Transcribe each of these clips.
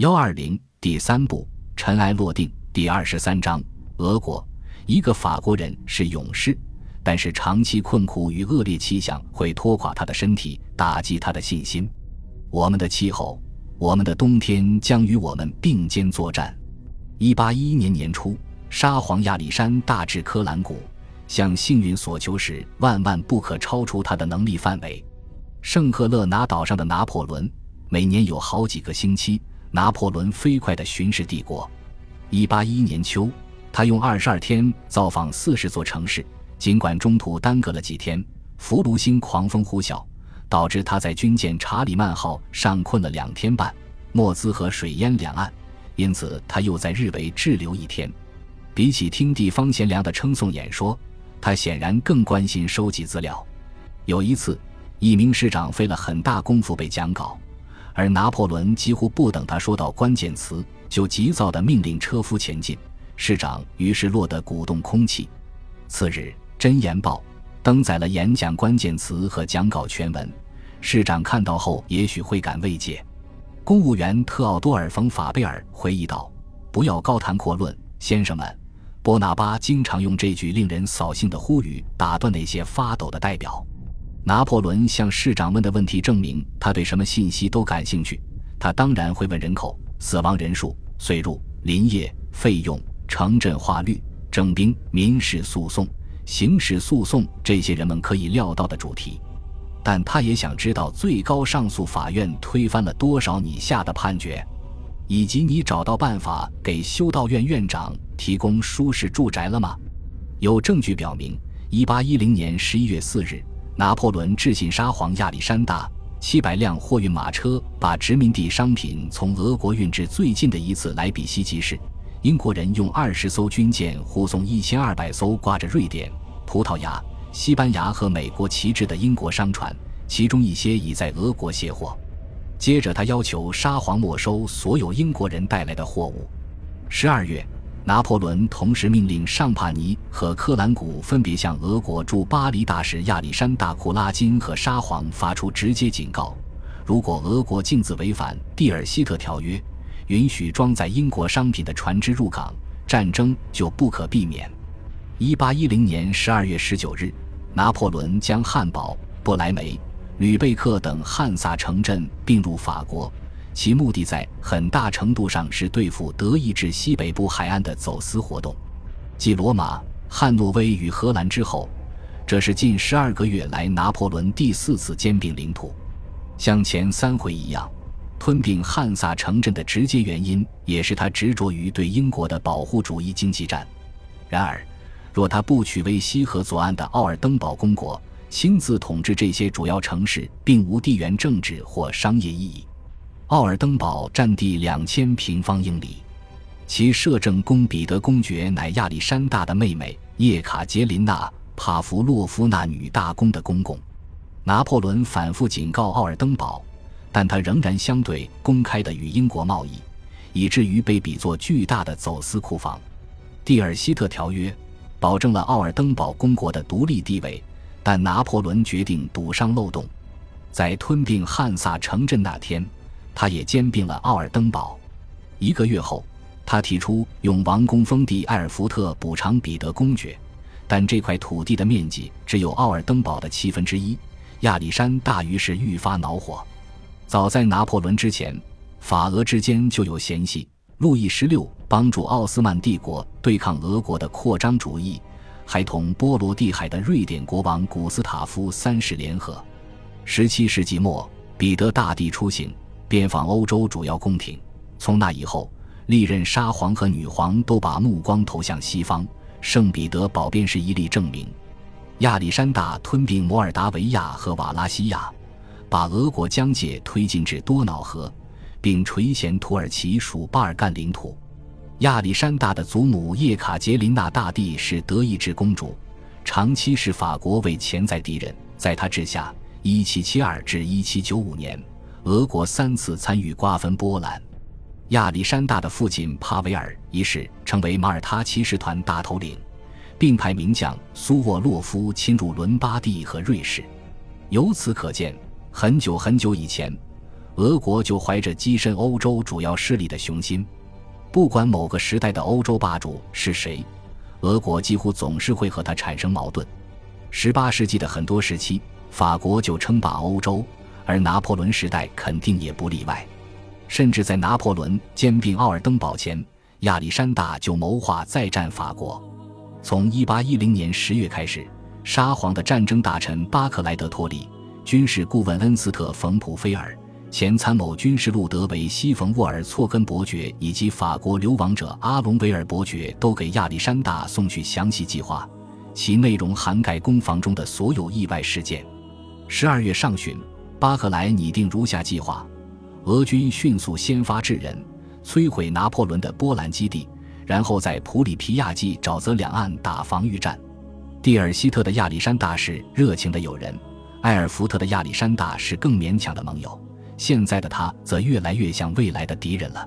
幺二零第三部尘埃落定第二十三章俄国一个法国人是勇士，但是长期困苦与恶劣气象会拖垮他的身体，打击他的信心。我们的气候，我们的冬天将与我们并肩作战。一八一一年年初，沙皇亚历山大至科兰谷，向幸运所求时，万万不可超出他的能力范围。圣赫勒拿岛上的拿破仑，每年有好几个星期。拿破仑飞快地巡视帝国。一八一一年秋，他用二十二天造访四十座城市，尽管中途耽搁了几天，弗卢星狂风呼啸，导致他在军舰查理曼号上困了两天半，莫兹河水淹两岸，因此他又在日维滞留一天。比起听地方贤良的称颂演说，他显然更关心收集资料。有一次，一名师长费了很大功夫背讲稿。而拿破仑几乎不等他说到关键词，就急躁地命令车夫前进。市长于是落得鼓动空气。次日，《真言报》登载了演讲关键词和讲稿全文。市长看到后，也许会感慰藉。公务员特奥多尔·冯·法贝尔回忆道：“不要高谈阔论，先生们。”波拿巴经常用这句令人扫兴的呼吁打断那些发抖的代表。拿破仑向市长问的问题证明他对什么信息都感兴趣。他当然会问人口、死亡人数、税入、林业费用、城镇化率、征兵、民事诉讼、刑事诉讼这些人们可以料到的主题。但他也想知道最高上诉法院推翻了多少你下的判决，以及你找到办法给修道院院长提供舒适住宅了吗？有证据表明，1810年11月4日。拿破仑致信沙皇亚历山大，七百辆货运马车把殖民地商品从俄国运至最近的一次莱比锡集市。英国人用二十艘军舰护送一千二百艘挂着瑞典、葡萄牙、西班牙和美国旗帜的英国商船，其中一些已在俄国卸货。接着，他要求沙皇没收所有英国人带来的货物。十二月。拿破仑同时命令尚帕尼和科兰古分别向俄国驻巴黎大使亚历山大·库拉金和沙皇发出直接警告：如果俄国径自违反蒂尔希特条约，允许装载英国商品的船只入港，战争就不可避免。一八一零年十二月十九日，拿破仑将汉堡、不莱梅、吕贝克等汉萨城镇并入法国。其目的在很大程度上是对付德意志西北部海岸的走私活动。继罗马、汉诺威与荷兰之后，这是近十二个月来拿破仑第四次兼并领土。像前三回一样，吞并汉萨城镇的直接原因也是他执着于对英国的保护主义经济战。然而，若他不取为西河左岸的奥尔登堡公国，亲自统治这些主要城市，并无地缘政治或商业意义。奥尔登堡占地两千平方英里，其摄政公彼得公爵乃亚历山大的妹妹叶卡捷琳娜·帕夫洛夫娜女大公的公公。拿破仑反复警告奥尔登堡，但他仍然相对公开的与英国贸易，以至于被比作巨大的走私库房。蒂尔希特条约保证了奥尔登堡公国的独立地位，但拿破仑决定堵上漏洞，在吞并汉萨城镇那天。他也兼并了奥尔登堡。一个月后，他提出用王宫封地埃尔福特补偿彼得公爵，但这块土地的面积只有奥尔登堡的七分之一。亚历山大于是愈发恼火。早在拿破仑之前，法俄之间就有嫌隙。路易十六帮助奥斯曼帝国对抗俄国的扩张主义，还同波罗的海的瑞典国王古斯塔夫三世联合。十七世纪末，彼得大帝出行。遍访欧洲主要宫廷，从那以后，历任沙皇和女皇都把目光投向西方。圣彼得堡便是一例证明。亚历山大吞并摩尔达维亚和瓦拉西亚，把俄国疆界推进至多瑙河，并垂涎土耳其属巴尔干领土。亚历山大的祖母叶卡捷琳娜大帝是德意志公主，长期视法国为潜在敌人。在她治下，1772至1795年。俄国三次参与瓜分波兰，亚历山大的父亲帕维尔一世成为马耳他骑士团大头领，并派名将苏沃洛夫侵入伦巴第和瑞士。由此可见，很久很久以前，俄国就怀着跻身欧洲主要势力的雄心。不管某个时代的欧洲霸主是谁，俄国几乎总是会和他产生矛盾。十八世纪的很多时期，法国就称霸欧洲，而拿破仑时代肯定也不例外。甚至在拿破仑兼并奥尔登堡前，亚历山大就谋划再战法国。从一八一零年十月开始，沙皇的战争大臣巴克莱德托里、军事顾问恩斯特冯普菲尔、前参谋军事路德维希冯沃尔措根伯爵以及法国流亡者阿隆维尔伯爵都给亚历山大送去详细计划。其内容涵盖攻防中的所有意外事件。十二月上旬，巴克莱拟定如下计划：俄军迅速先发制人，摧毁拿破仑的波兰基地，然后在普里皮亚季沼泽两岸打防御战。蒂尔希特的亚历山大是热情的友人，埃尔福特的亚历山大是更勉强的盟友，现在的他则越来越像未来的敌人了。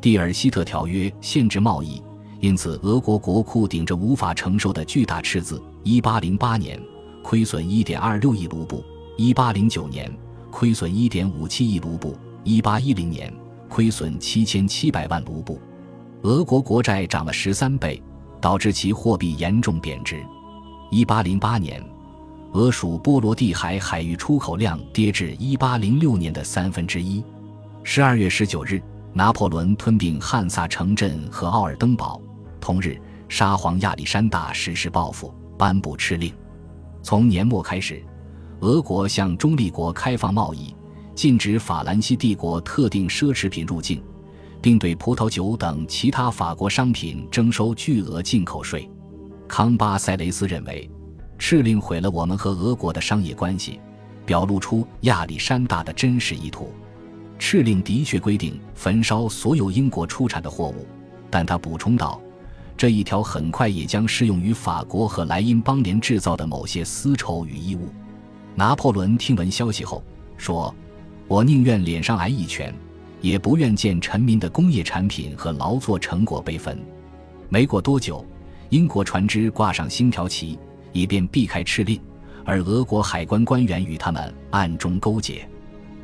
蒂尔希特条约限制贸易。因此，俄国国库顶着无法承受的巨大赤字，1808年亏损1.26亿卢布，1809年亏损1.57亿卢布，1810年亏损7700万卢布。俄国国债涨了十三倍，导致其货币严重贬值。1808年，俄属波罗的海海域出口量跌至1806年的三分之一。12月19日，拿破仑吞并汉萨城镇和奥尔登堡。同日，沙皇亚历山大实施报复，颁布敕令。从年末开始，俄国向中立国开放贸易，禁止法兰西帝国特定奢侈品入境，并对葡萄酒等其他法国商品征收巨额进口税。康巴塞雷斯认为，敕令毁了我们和俄国的商业关系，表露出亚历山大的真实意图。敕令的确规定焚烧所有英国出产的货物，但他补充道。这一条很快也将适用于法国和莱茵邦联制造的某些丝绸与衣物。拿破仑听闻消息后说：“我宁愿脸上挨一拳，也不愿见臣民的工业产品和劳作成果被焚。”没过多久，英国船只挂上星条旗，以便避开敕令，而俄国海关官员与他们暗中勾结。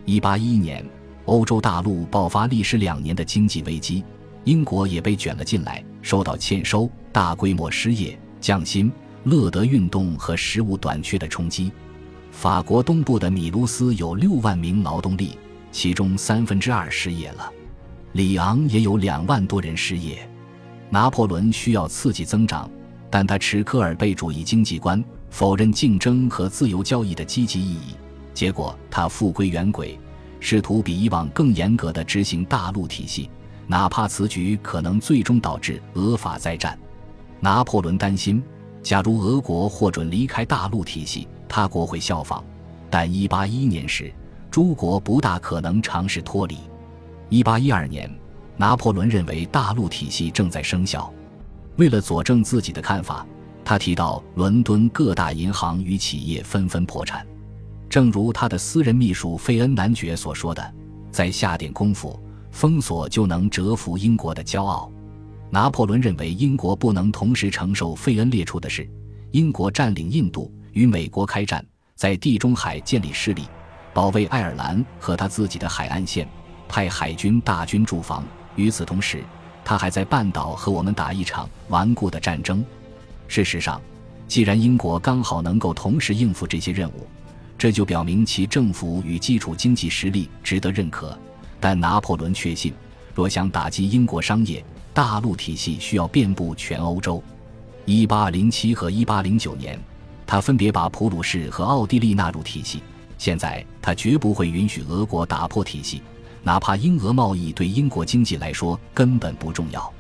1811年，欧洲大陆爆发历时两年的经济危机。英国也被卷了进来，受到欠收、大规模失业、降薪、乐德运动和食物短缺的冲击。法国东部的米卢斯有六万名劳动力，其中三分之二失业了。里昂也有两万多人失业。拿破仑需要刺激增长，但他持科尔贝主义经济观，否认竞争和自由交易的积极意义。结果，他复归原轨，试图比以往更严格地执行大陆体系。哪怕此举可能最终导致俄法再战，拿破仑担心，假如俄国获准离开大陆体系，他国会效仿。但1811年时，诸国不大可能尝试脱离。1812年，拿破仑认为大陆体系正在生效。为了佐证自己的看法，他提到伦敦各大银行与企业纷纷破产。正如他的私人秘书费恩男爵所说的：“再下点功夫。”封锁就能折服英国的骄傲。拿破仑认为英国不能同时承受费恩列出的是：英国占领印度，与美国开战，在地中海建立势力，保卫爱尔兰和他自己的海岸线，派海军大军驻防。与此同时，他还在半岛和我们打一场顽固的战争。事实上，既然英国刚好能够同时应付这些任务，这就表明其政府与基础经济实力值得认可。但拿破仑确信，若想打击英国商业，大陆体系需要遍布全欧洲。1807和1809年，他分别把普鲁士和奥地利纳入体系。现在，他绝不会允许俄国打破体系，哪怕英俄贸易对英国经济来说根本不重要，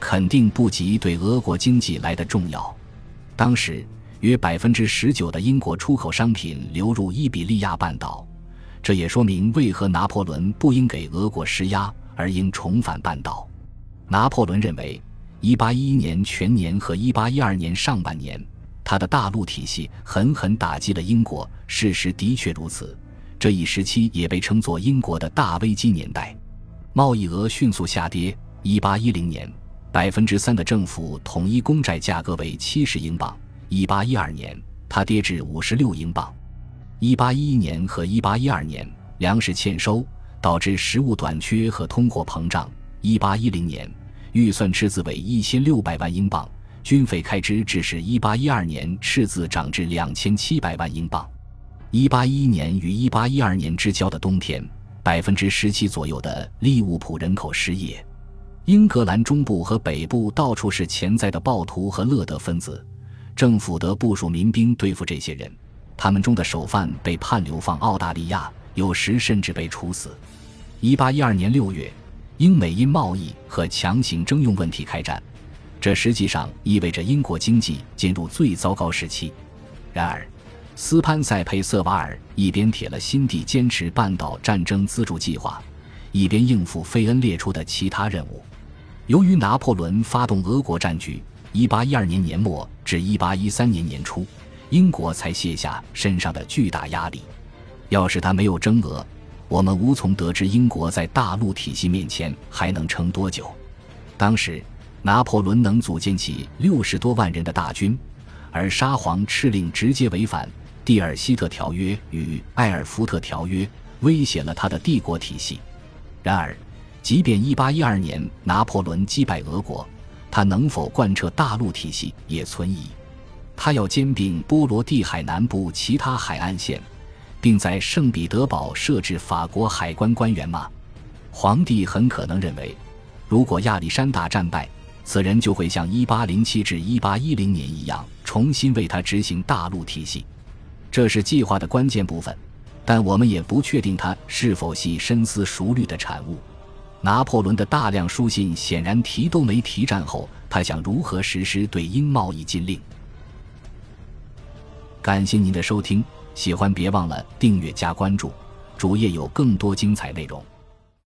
肯定不及对俄国经济来的重要。当时，约百分之十九的英国出口商品流入伊比利亚半岛。这也说明为何拿破仑不应给俄国施压，而应重返半岛。拿破仑认为，1811年全年和1812年上半年，他的大陆体系狠狠打击了英国。事实的确如此，这一时期也被称作英国的大危机年代。贸易额迅速下跌。1810年，百分之三的政府统一公债价格为七十英镑；1812年，它跌至五十六英镑。一八一一年和一八一二年，粮食欠收，导致食物短缺和通货膨胀。一八一零年，预算赤字为一千六百万英镑，军费开支致使一八一二年赤字涨至两千七百万英镑。一八一一年与一八一二年之交的冬天，百分之十七左右的利物浦人口失业。英格兰中部和北部到处是潜在的暴徒和勒德分子，政府得部署民兵对付这些人。他们中的首犯被判流放澳大利亚，有时甚至被处死。一八一二年六月，英美因贸易和强行征用问题开战，这实际上意味着英国经济进入最糟糕时期。然而，斯潘塞佩瑟瓦尔一边铁了心地坚持半岛战争资助计划，一边应付费恩列出的其他任务。由于拿破仑发动俄国战局，1812年年末至1813年年初，英国才卸下身上的巨大压力。要是他没有征俄，我们无从得知英国在大陆体系面前还能撑多久。当时，拿破仑能组建起六十多万人的大军，而沙皇敕令直接违反《蒂尔西特条约》与《埃尔福特条约》，威胁了他的帝国体系。然而，即便1812年拿破仑击败俄国，他能否贯彻大陆体系也存疑。他要兼并波罗的海南部其他海岸线，并在圣彼得堡设置法国海关官员吗？皇帝很可能认为，如果亚历山大战败，此人就会像1807至1810年一样，重新为他执行大陆体系。这是计划的关键部分，但我们也不确定他是否系深思熟虑的产物。拿破仑的大量书信显然提都没提战后他想如何实施对英贸易禁令。感谢您的收听，喜欢别忘了订阅加关注，主页有更多精彩内容。